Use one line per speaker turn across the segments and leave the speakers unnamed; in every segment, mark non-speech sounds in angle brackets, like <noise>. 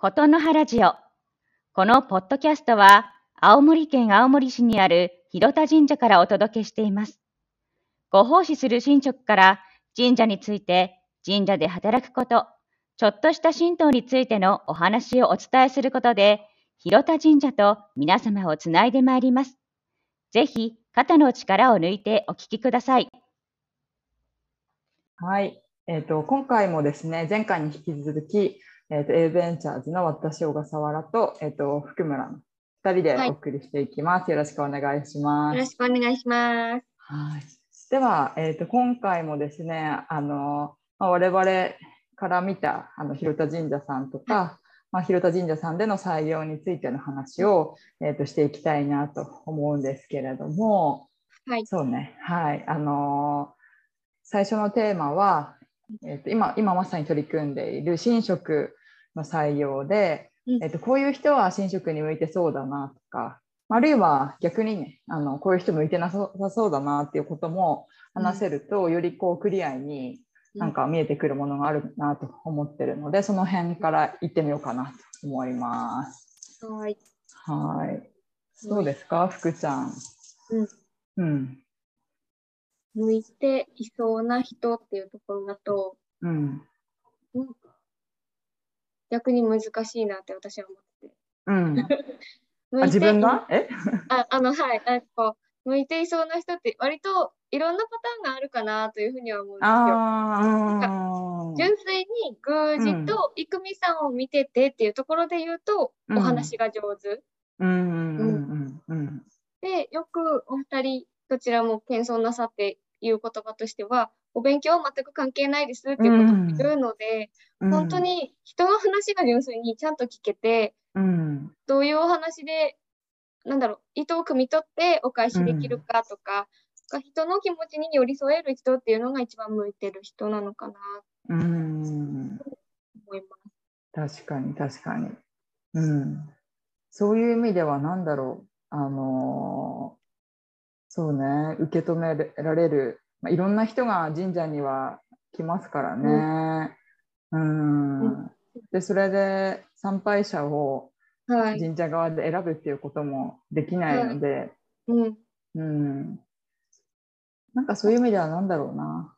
ことの葉ラジオ。このポッドキャストは、青森県青森市にある広田神社からお届けしています。ご奉仕する神職から神社について、神社で働くこと、ちょっとした神道についてのお話をお伝えすることで、広田神社と皆様をつないでまいります。ぜひ、肩の力を抜いてお聞きください。
はい。えっ、と、今回もですね、前回に引き続き、えっ、と、A ベンチャーズの私、小笠原と、えっ、と、福村の2人で
はい
お送りしていきます。よろしくお願いします。
よろしくお願いします。
はい。では、えっ、と、今回もですね、あの、まあ、我々から見た、あの、広田神社さんとか、まあ、広田神社さんでの採用についての話を、えっ、と、していきたいなと思うんですけれども、
はい。
そうね、はい。あのー最初のテーマは、えっと今今まさに取り組んでいる神職の採用で、
うん
えっとこういう人は神職に向いてそうだなとか、あるいは逆にね、あのこういう人向いてなさそうだなっていうことも話せると、よりこうクリアになんか見えてくるものがあるなと思ってるので、その辺から行ってみようかなと思います。
はい。
はい。そうですか、福ちゃん。
うん。
うん。
向いていそうな人っていうところだと、
うん。
なんか逆に難しいなって私は思ってて。
うん。<laughs> あ
向いて
自分がえ？<laughs>
あ、あの、はい。なんかこう、向いていそうな人って割といろんなパターンがあるかなというふうには思うんですよ。純粋に宮司と郁美さんを見ててっていうところで言うと、
うん
お話が上手。で、よくお二人、どちらも謙遜なさっていう言葉としては、お勉強は全く関係ないですっていうことを言うので、
うん。
本当に人の話が純粋にちゃんと聞けて、
うん。
どういうお話で、なんだろう、意図を汲み取ってお返しできるかとか、人の気持ちに寄り添える人っていうのが一番向いてる人なのかなと
うん。
思います。
確かに確かに。うん。そういう意味では何だろう。あのーそうね、受け止められる、まあ、いろんな人が神社には来ますからね。うん。
うん
で、それで参拝者を
はい。
神社側で選ぶっていうこともできないので、
うん。
うん。なんかそういう意味ではなんだろうな。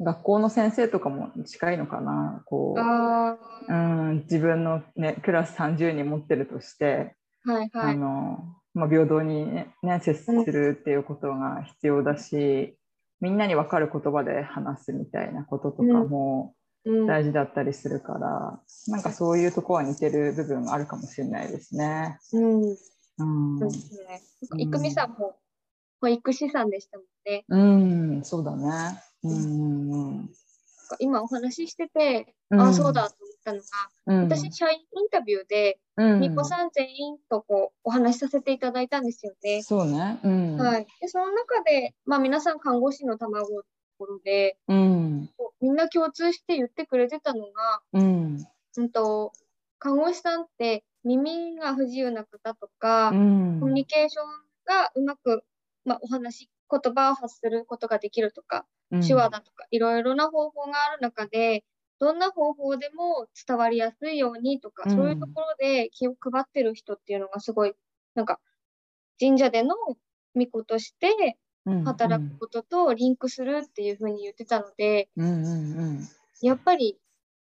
学校の先生とかも近いのかな。こう、
あ
うん、自分の、ね、クラス30人持ってるとして、
あ、はいは
あ
い。
のまあ、平等にね、ね接するっていうことが必要だし、みんなに分かる言葉で話すみたいなこととかも
うん、
大事だったりするから、なんかそういうとこは似てる部分があるかもしれないですね。
うん、
うん
そうですね。なんか、郁美さんも保育士さんでしたもんね。
うん、そうだね。うんうん
なんか今お話ししてて、
うん
ああ、そうだと思ったのが、
うん。
私、社員インタビューで、
うん、
みこさん全員とこうお話しさせていただいたんですよね。
そうね。うん。
はい。で、その中で、まあ皆さん看護師の卵のところで、
うん。
みんな共通して言ってくれてたのが、
うん。
うんと、看護師さんって耳が不自由な方とか、
うん。
コミュニケーションがうまく、まあ、お話、言葉を発することができるとか、手話だとか、いろいろな方法がある中で、どんな方法でも伝わりやすいようにとか、
うん。
そういうところで気を配ってる人っていうのがすごい、なんか、神社での巫女として
うん
働くこととリンクするっていうふうに言ってたので、やっぱり、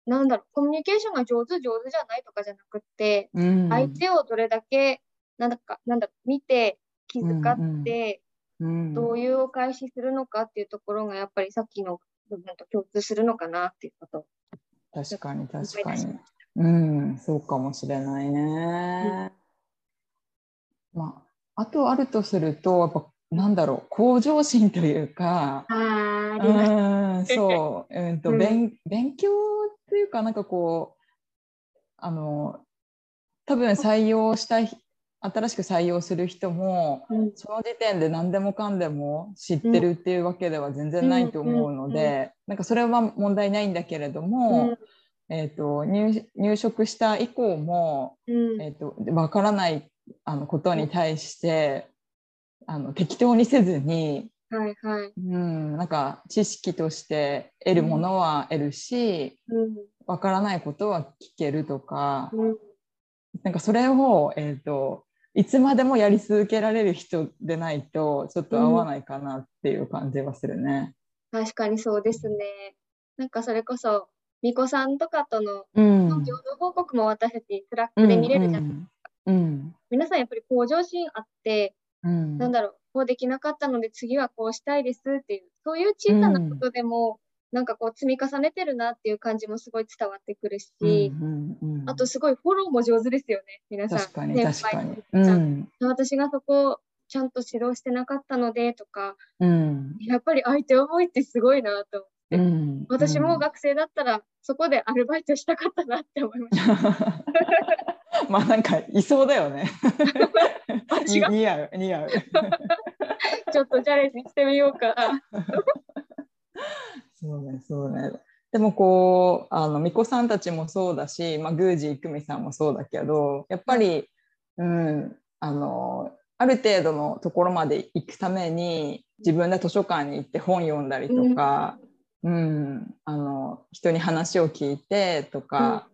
なんだろう、コミュニケーションが上手、上手じゃないとかじゃなくって、
うん。
相手をどれだけ、なんだか、なんだ、見て、気遣って、
うん。
どういうお返しするのかっていうところが、やっぱりさっきの部分と共通するのかなっていうこと。
確かに確かに。うん、そうかもしれないね。まあ、あとあるとすると、やっぱなんだろう、向上心というか。うん、そう、<laughs> うんと、
うん
勉勉強というか、なんかこう、あの、多分採用したい、新しく採用する人も、
うん。
その時点で何でもかんでも知ってるっていうわけでは全然ないと思うの
うん。
で、なんかそれは問題ないんだけれども、えー、と入入職した以降も、
うん。
えー、と分からないあのことに対してあの適当にせずに、
はいはい。
うん、なんか知識として得るものは得るし、
うん。
わからないことは聞けるとか、
うん。
なんかそれを、えー、といつまでもやり続けられる人でないとちょっと合わないかなっていう感じはするね。
確かにそうですね。なんかそれこそ、巫女さんとかとの
うん
共同報告も私たち Slack で見れるじゃん。
うんうん
皆さんやっぱり向上心あって、
うん
なんだろう、こうできなかったので次はこうしたいですっていう、そういう小さなことでも、なんかこう積み重ねてるなっていう感じもすごい伝わってくるし、
うんうんうん
あとすごいフォローも上手ですよね、皆さん。
確かに確かに。うん
私がそこちゃんと指導してなかったのでとか、
うん
やっぱり相手思いってすごいなと思って。
うん
私も学生だったらそこでアルバイトしたかったなって思いました。<laughs>
まあなんかいそうだよね。似合う似合う。<laughs>
ちょっとチャレンジしてみようかな。
そうね。でもこうあの巫女さんたちもそうだし、まあ、宮司久美さんもそうだけどやっぱり、うん、あのある程度のところまで行くために自分で図書館に行って本読んだりとか、うんあの人に話を聞いてとか、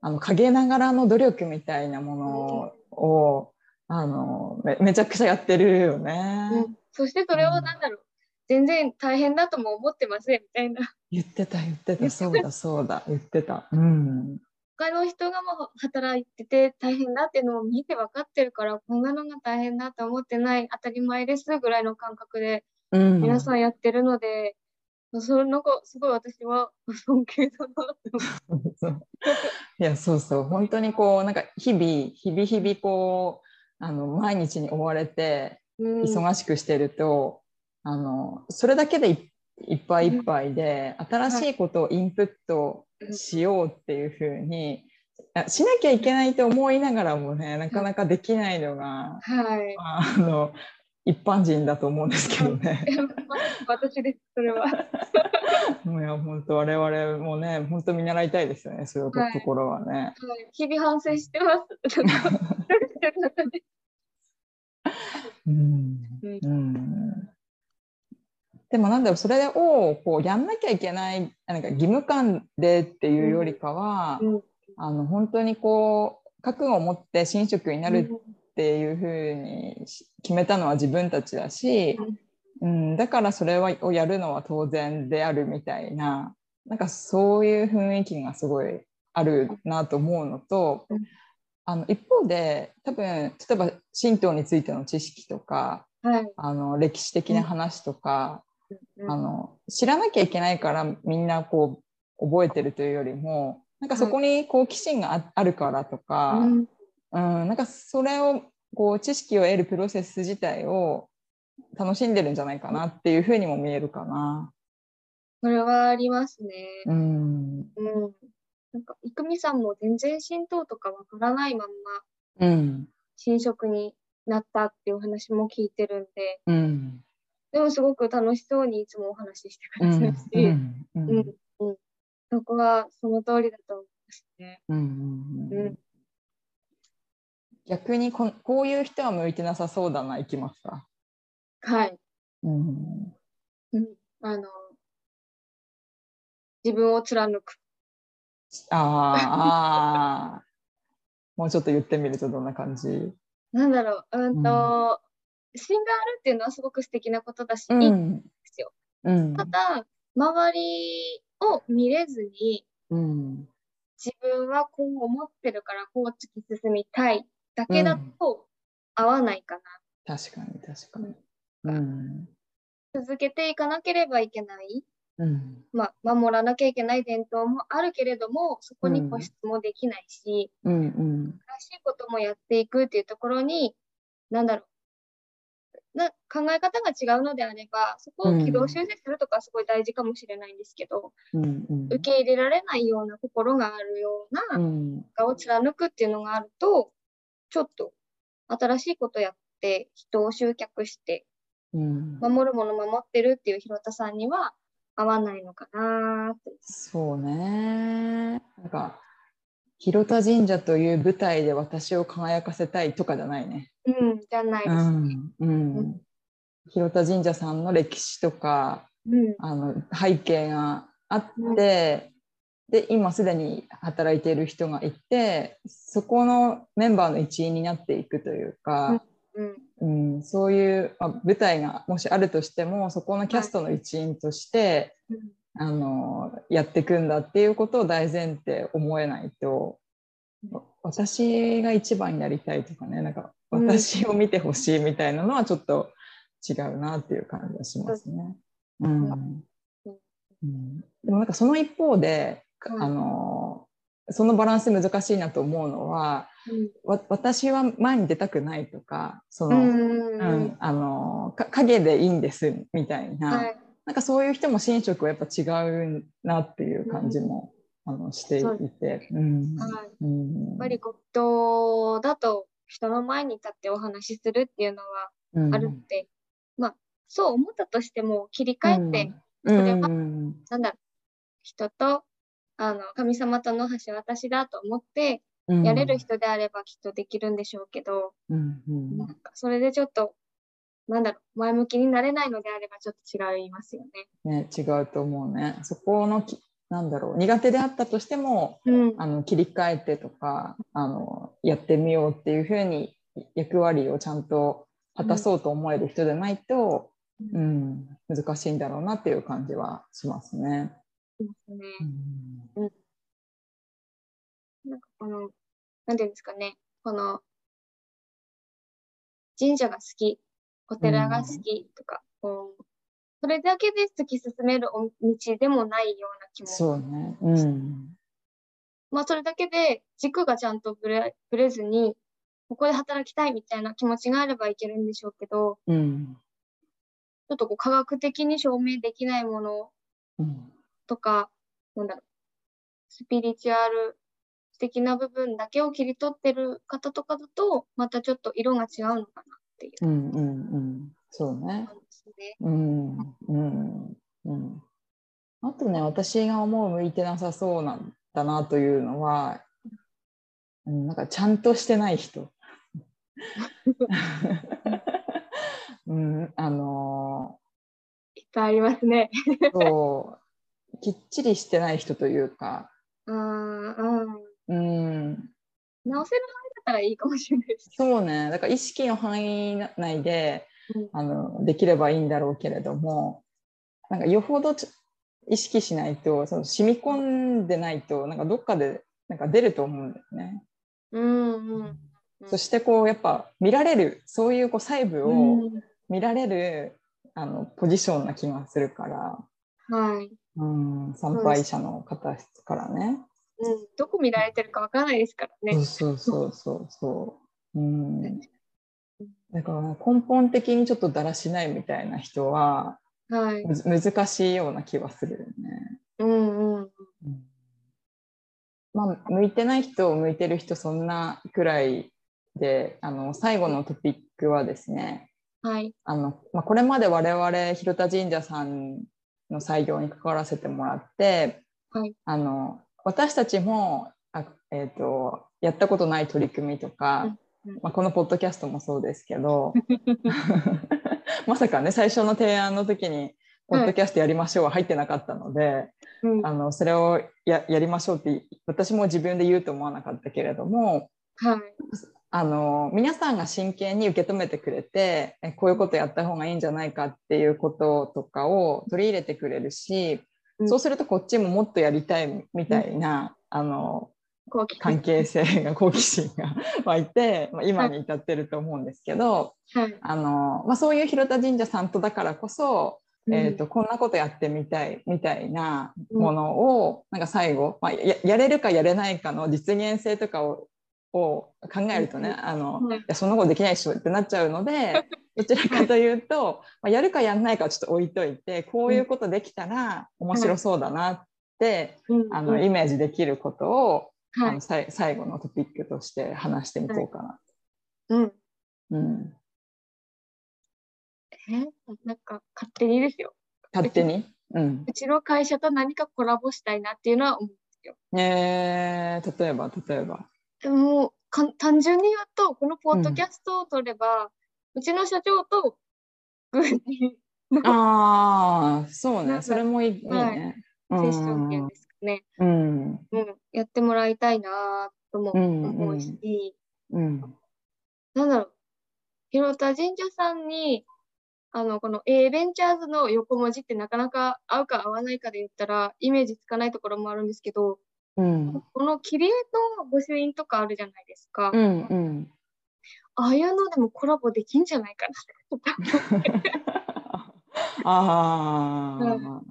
あの陰ながらの努力みたいなものを、あのめめちゃくちゃやってるよね。
うんそしてそれをなんだろう、全然大変だとも思ってませんみたいな。
言ってた言ってたそうだ <laughs> そうだ言ってた。うん
他の人がもう働いてて大変だっていうのを見て分かってるから、こんなのが大変だと思ってない、当たり前ですぐらいの感覚で
うん、
皆さんやってるので、それなんかすごい私は尊敬だなって思って。
そ <laughs> ういやそうそう本当にこうなんか日々日々日々こうあの毎日に追われて
うん
忙しくしてると、あのそれだけでいいっぱいいっぱいで、新しいことをインプットしようっていうふうに、あしなきゃいけないと思いながらもねなかなかできないのが、
はい。
あの一般人だと思うんですけどね。<laughs>
私です、それは。<laughs>
いや本当我々もね本当見習いたいですよねそういうところはね。
はい日々反省してます。<laughs>
うん
うん
うんでもなんだろうそれをこうやんなきゃいけないなんか義務感でっていうよりかは、
うん
あの本当にこう覚悟を持って神職になるっていうふうにし決めたのは自分たちだし、うん、だからそれはをやるのは当然であるみたいななんかそういう雰囲気がすごいあるなと思うのと、
うん
あの一方で多分例えば神道についての知識とか
はい。
あの歴史的な話とか、
うん
あの知らなきゃいけないからみんなこう覚えてるというよりもなんかそこに好奇心がああるからとか、
うん。
うん、なんかそれをこう知識を得るプロセス自体を楽しんでるんじゃないかなっていうふうにも見えるかな。
それはありますね。
うん、
うん。なんか、郁美さんも全然神道とかわからないまんま、
うん、
神職になったっていうお話も聞いてるんで、
うん、
でもすごく楽しそうにいつもお話ししてく
うん、
ださるし、
うん、う
うんん、うん。そこはその通りだと思いますね。
うん、
うん
逆にここういう人は向いてなさそうだな、いきますか？
はい。
うん、
うん。あの、自分を貫く。
あーあー、<laughs> もうちょっと言ってみるとどんな感じ？
なんだろう、うんと、芯があるっていうのはすごく素敵なことだし、いいんですよ。
うん
ただ、周りを見れずに、
うん
自分はこう思ってるからこう突き進みたいだけだと合わないかな。
確かに確かに。うん
続けていかなければいけない。
うん
まあ、守らなきゃいけない伝統もあるけれども、そこに固執もできないし、
うんうん
新しいこともやっていくっていうところに、なんだろう。な考え方が違うのであれば、そこを軌道修正するとかすごい大事かもしれないんですけど、
うんうん
受け入れられないような心があるような
うん
我を貫くっていうのがあると、ちょっと新しいことやって人を集客して
うん
守るもの守ってるっていう広田さんには合わないのかなって。
そうね。なんか広田神社という舞台で私を輝かせたいとかじゃないね。
うん、じゃないですね。
うんうん。広田神社さんの歴史とか
うん、
あの背景があって、でで今すでに働いている人がいてそこのメンバーの一員になっていくというか、
うん、
うん、そういう、まあ、舞台がもしあるとしてもそこのキャストの一員として、
うん
あのやっていくんだっていうことを大前提思えないと私が一番になりたいとかねなんか私を見てほしいみたいなのはちょっと違うなっていう感じがしますね。うん。うん、でもなんかその一方で、あのそのバランス難しいなと思うのは、わ私は前に出たくないとかその、うん。あの影でいいんですみたいな、はい、なんかそういう人も寝食はやっぱ違うなっていう感じも、うん、あのしていて。うん。
はい。うん、やっぱり夫だと人の前に立ってお話しするっていうのはあるって、うん、まあそう思ったとしても切り替えて、それは、なんだろう人とあの神様との橋私だと思ってやれる人であればきっとできるんでしょうけど、
うん。うん、
なんかそれでちょっとなんだ前向きになれないのであればちょっと違いますよ
ね。ね違うと思うね。そこのきなんだろう苦手であったとしても、
うん、
あの切り替えてとかあのやってみようっていうふうに役割をちゃんと果たそうと思える人でないと、うん、うん、難しいんだろうなっていう感じはしますね。
ですね。うん。なんかこの、なんていうんですかね、この、神社が好き、お寺が好きとか、うん、それだけで突き進める道でもないような気も。
そうね。うん。
まあ、それだけで軸がちゃんとぶれぶれずに、ここで働きたいみたいな気持ちがあればいけるんでしょうけど、
うん、
ちょっとこう科学的に証明できないものとか、なんだろう、スピリチュアル的な部分だけを切り取ってる方とかだと、またちょっと色が違うのかなっていう。
うんうんうん。そうね。ねうん、うん、うん。あとね、私が思う向いてなさそうなんだなというのは、うん、なんかちゃんとしてない人。うん、あの
ー、いっぱいありますね。
そうきっちりしてない人というか。<laughs>
うん。
うん。
直せるったらいいかもしれないです。
そうね。だから意識の範囲内で、うん、あのできればいいんだろうけれども、なんかよほど意識しないと、その染み込んでないと、なんかどっかでなんか出ると思うんだよね。
うんうん、
そしてこうやっぱ見られるそういうこう細部を見られる、うん、あのポジションな気がするから、
はい、
うん、参拝者の方からね。
うん、どこ見られてるかわからないですからね。
そうそうそうそう。うん。だから根本的にちょっとだらしないみたいな人は、
はい、
難しいような気はするよね。
うんうん。うん、
まあ、向いてない人向いてる人そんなくらいであの最後のトピックはですね、
はい
あのまあ、これまで我々広田神社さんの採用に関わらせてもらって、
はい、
あの私たちもあ、えーと、やったことない取り組みとか、まあ、このポッドキャストもそうですけど <laughs> まさかね最初の提案の時に「ポッドキャストやりましょう」は入ってなかったので、うん、あのそれをややりましょうって私も自分で言うと思わなかったけれども、
はい、
あの皆さんが真剣に受け止めてくれてえこういうことやった方がいいんじゃないかっていうこととかを取り入れてくれるし、うん、そうするとこっちももっとやりたいみたいな、うん、あの関係性が好奇心が湧いて、まあ、今に至ってると思うんですけど、
はい、
あのまあ、そういう広田神社さんとだからこそ、うん、えーと、こんなことやってみたいみたいなものを、なんか最後、まあ、ややれるかやれないかの実現性とかをを考えるとね、あの、いやそんなことできないっしょってなっちゃうので <laughs> どちらかというと、まあ、やるかやんないかはちょっと置いといてこういうことできたら面白そうだなって、あのイメージできることを、あのさ最後のトピックとして話してみこうかな。
うん。
うん。
えなんか勝手にですよ。
勝手に？
うん。うちの会社と何かコラボしたいなっていうのは思うんですよ。
えー、例えば例えば。
もうか単純に言うと、このポッドキャストを取れば、うん、ちの社長と <laughs>
ああ、そうね、それもいい,、ね。
セッションっていうんですかね、
うん。
うん、やってもらいたいなとも
うん
思うし、
うん。
なんだろう、広田神社さんに、あの、この A ベンチャーズの横文字ってなかなか合うか合わないかで言ったら、イメージつかないところもあるんですけど、
うん。
この切り絵と御朱印とかあるじゃないですか。
うん。うん。
ああいうのでもコラボできんじゃないか <laughs>
ああ。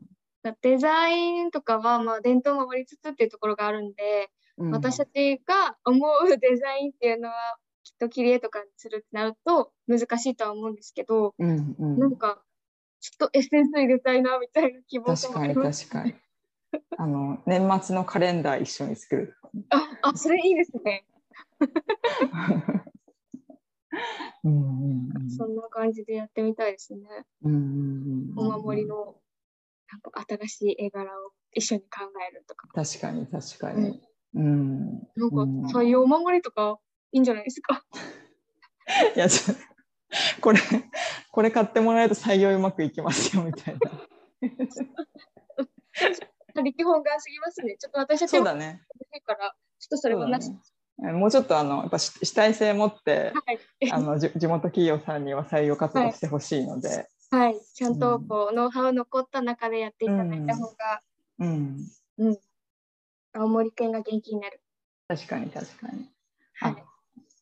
な。デザインとかは、まあ、伝統を守りつつっていうところがあるんで、
うん
私たちが思うデザインっていうのは、きっと切り絵とかにするってなると難しいとは思うんですけど、
うんうん
なんか、ちょっとエッセンス入れたいなみたいな希望が
確かに
あります。
確かに。あの年末のカレンダー一緒に作る。
あ、あ、それいいですね。<laughs>
うんうんうん
そんな感じでやってみたいですね。
うんうんうん
お守りの、なんか新しい絵柄を一緒に考えるとか。
確かに確かに。うん。
なん
うん
か採用お守りとかいいんじゃないですか？<laughs>
いやちょこれこれ買ってもらえると採用うまくいきますよみたいな。<laughs>
力本願すぎますね。ちょっと私たちも
そうだね。
から、ちょっとそれはなし。
そうだねもうちょっとあのやっぱ主主体性持って
はい。
あの <laughs> じ地元企業さんには採用活動してほしいので、
はい。ちゃんとこう、ノウハウ残った中でやっていただいた方が、
うん、
青森県が元気になる。
確かに確かに。
はい。
あ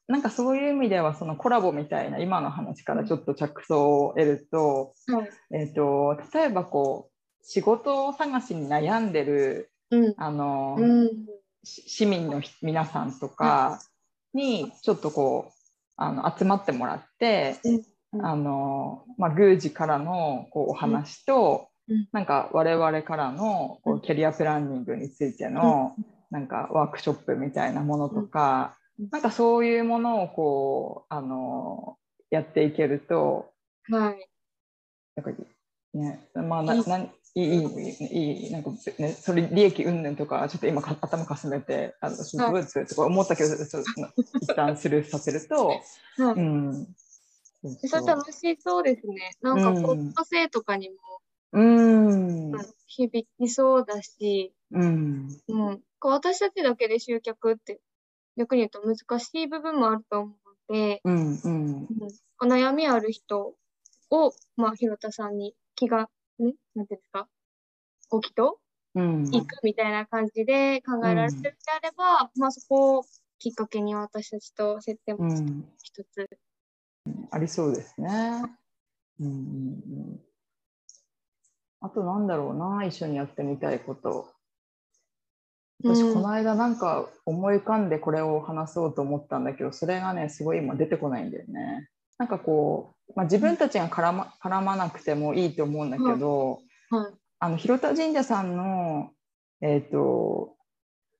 なんかそういう意味ではそのコラボみたいな今の話からちょっと着想を得ると,、
はい。
えー、と例えばこう仕事探しに悩んでる
うん。
あの、
うん。
し市民のひ皆さんとかにちょっとこうあの集まってもらって、
うん。
あのまあ、宮司からのこうお話と、
うん。
なんか我々からのこうキャリアプランニングについての、なんかワークショップみたいなものとか、
うん。
なんかそういうものをこうあのやっていけると
はい。
なんかね。まあない
い
いいいいなんかねそれ利益云々とかちょっと今か頭かすめてあのすごいとか思ったけどちょっと一旦スルーさせると、
はい。
うん、そ
れ楽しそうですね。なんか、
うん
高校生とかにも
うん
響きそうだし、
うん
うん。こう私たちだけで集客って、逆に言うと難しい部分もあると思うので、
うんうん
うん、お悩みある人を、まあ、広田さんに気が、ね、なんていうんですか、ご祈祷
うん
行くみたいな感じで考えられてるのであれば、まあ、そこをきっかけに私たちと接点も
うん
一つ。
ありそうですね。うんうんうん、あとなんだろうな一緒にやってみたいこと。私
うん
この間なんか思い浮かんでこれを話そうと思ったんだけどそれがねすごい今出てこないんだよね。なんかこう、まあ、自分たちが絡ま絡まなくてもいいと思うんだけど、
はい。
あの広田神社さんのえっ、と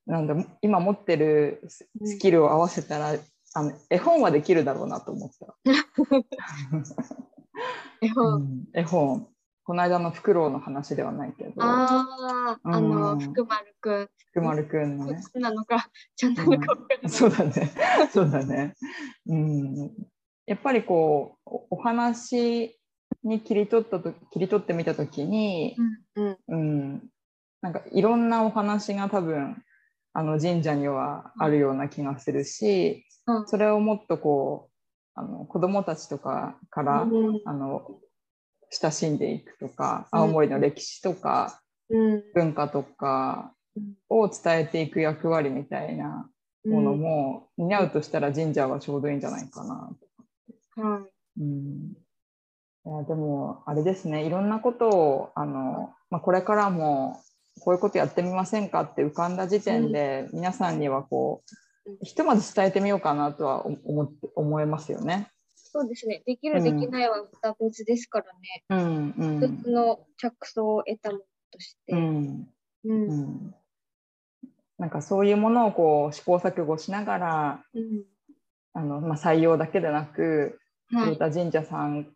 なんだ今持ってるススキルを合わせたら、あの絵本はできるだろうなと思った。<laughs>
絵本。
うん絵本この間のフクロウの話ではないけど
ああ、あ
う
の、
ん
福丸くん。
福丸くんのね
なのか、ちゃんなのか分からない。
そうだねそうだねうんやっぱりこうおお話に切り取ったと切り取ってみた時に、
うん。うん。
うん、なんかいろんなお話が多分あの神社にはあるような気がするし、
うん。
それをもっとこうあの子どもたちとかから、
うん。
あの親しんでいくとか
うん。
青森の歴史とか
うん。
文化とか
うん。
を伝えていく役割みたいなものも担うとしたら神社はちょうどいいんじゃないかな。
はい。
うん、いやでもあれですねいろんなことをあの、まあ、これからもこういうことやってみませんかって浮かんだ時点で、皆さんにはこう
うん
ひとまず伝えてみようかなとは思思って思いますよね。
そうですね。できる、できないはまた別ですからね。
うんうん
一つの着想を得たものとして。
うん
うん。
う
うん。
んなんかそういうものをこう試行錯誤しながらあの、まあ、採用だけでなく
はい。
太田神社さん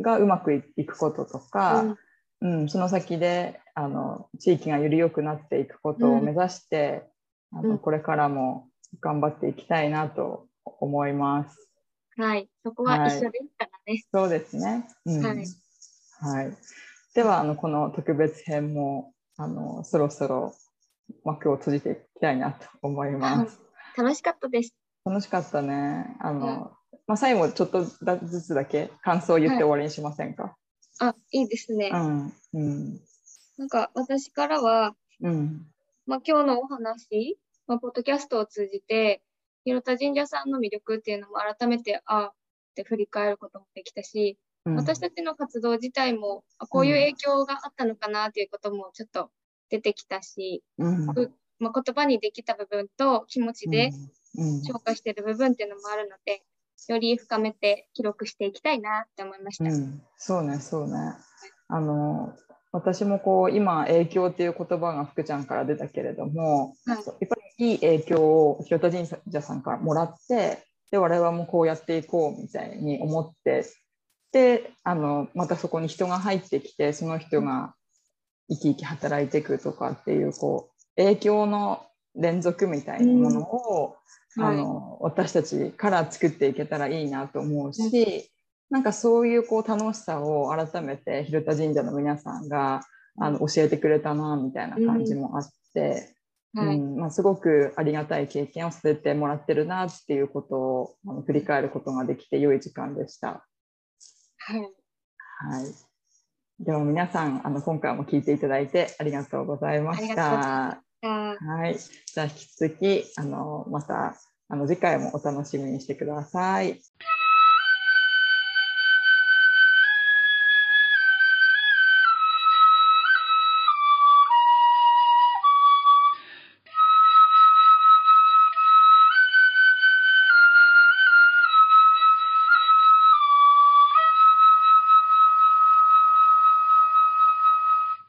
がうまくいくこととか、うん、その先であの地域がより良くなっていくことを目指して、あ
うん
のこれからも頑張っていきたいなと思います。
はい。そこは一緒ですからね。
そうですね。うん
はい
はいではあのこの特別編もあのそろそろ幕を閉じていきたいなと思います。
楽しかったです。
楽しかったね。あの、まあ、最後ちょっとずつだけ感想を言って終わりにしませんか？
あ、いいですね。
うん、うん、
なんか私からは、
うん、
まあ、今日のお話、まあ、ポッドキャストを通じて、広田神社さんの魅力っていうのも改めて、あって振り返ることもできたし、
うん。
私たちの活動自体も、あこういう影響があったのかなっていうこともちょっと出てきたし、
うん、
まあ、言葉にできた部分と気持ちで
うん、
消化してる部分っていうのもあるので、より深めて記録していきたいなって思いました。
うん、そうね、そうね。あの、私もこう今影響っていう言葉が福ちゃんから出たけれども、
はい
やっぱりいい影響を広田神社さんからもらってで我々もこうやっていこうみたいに思ってであのまたそこに人が入ってきてその人が生き生き働いていくとかっていうこう影響の連続みたいなものを、
うんはい
あの私たちから作っていけたらいいなと思うし、なんかそういうこう楽しさを改めて広田神社の皆さんがあの教えてくれたなみたいな感じもあって、
はい。
うんまあ、すごくありがたい経験をさせてもらってるなっていうことをあの振り返ることができて良い時間でした。
はい。
はい、では皆さんあの今回も聞いていただいてありがとうございました。はい、じゃあ引き続きあのまたあの次回もお楽しみにしてください。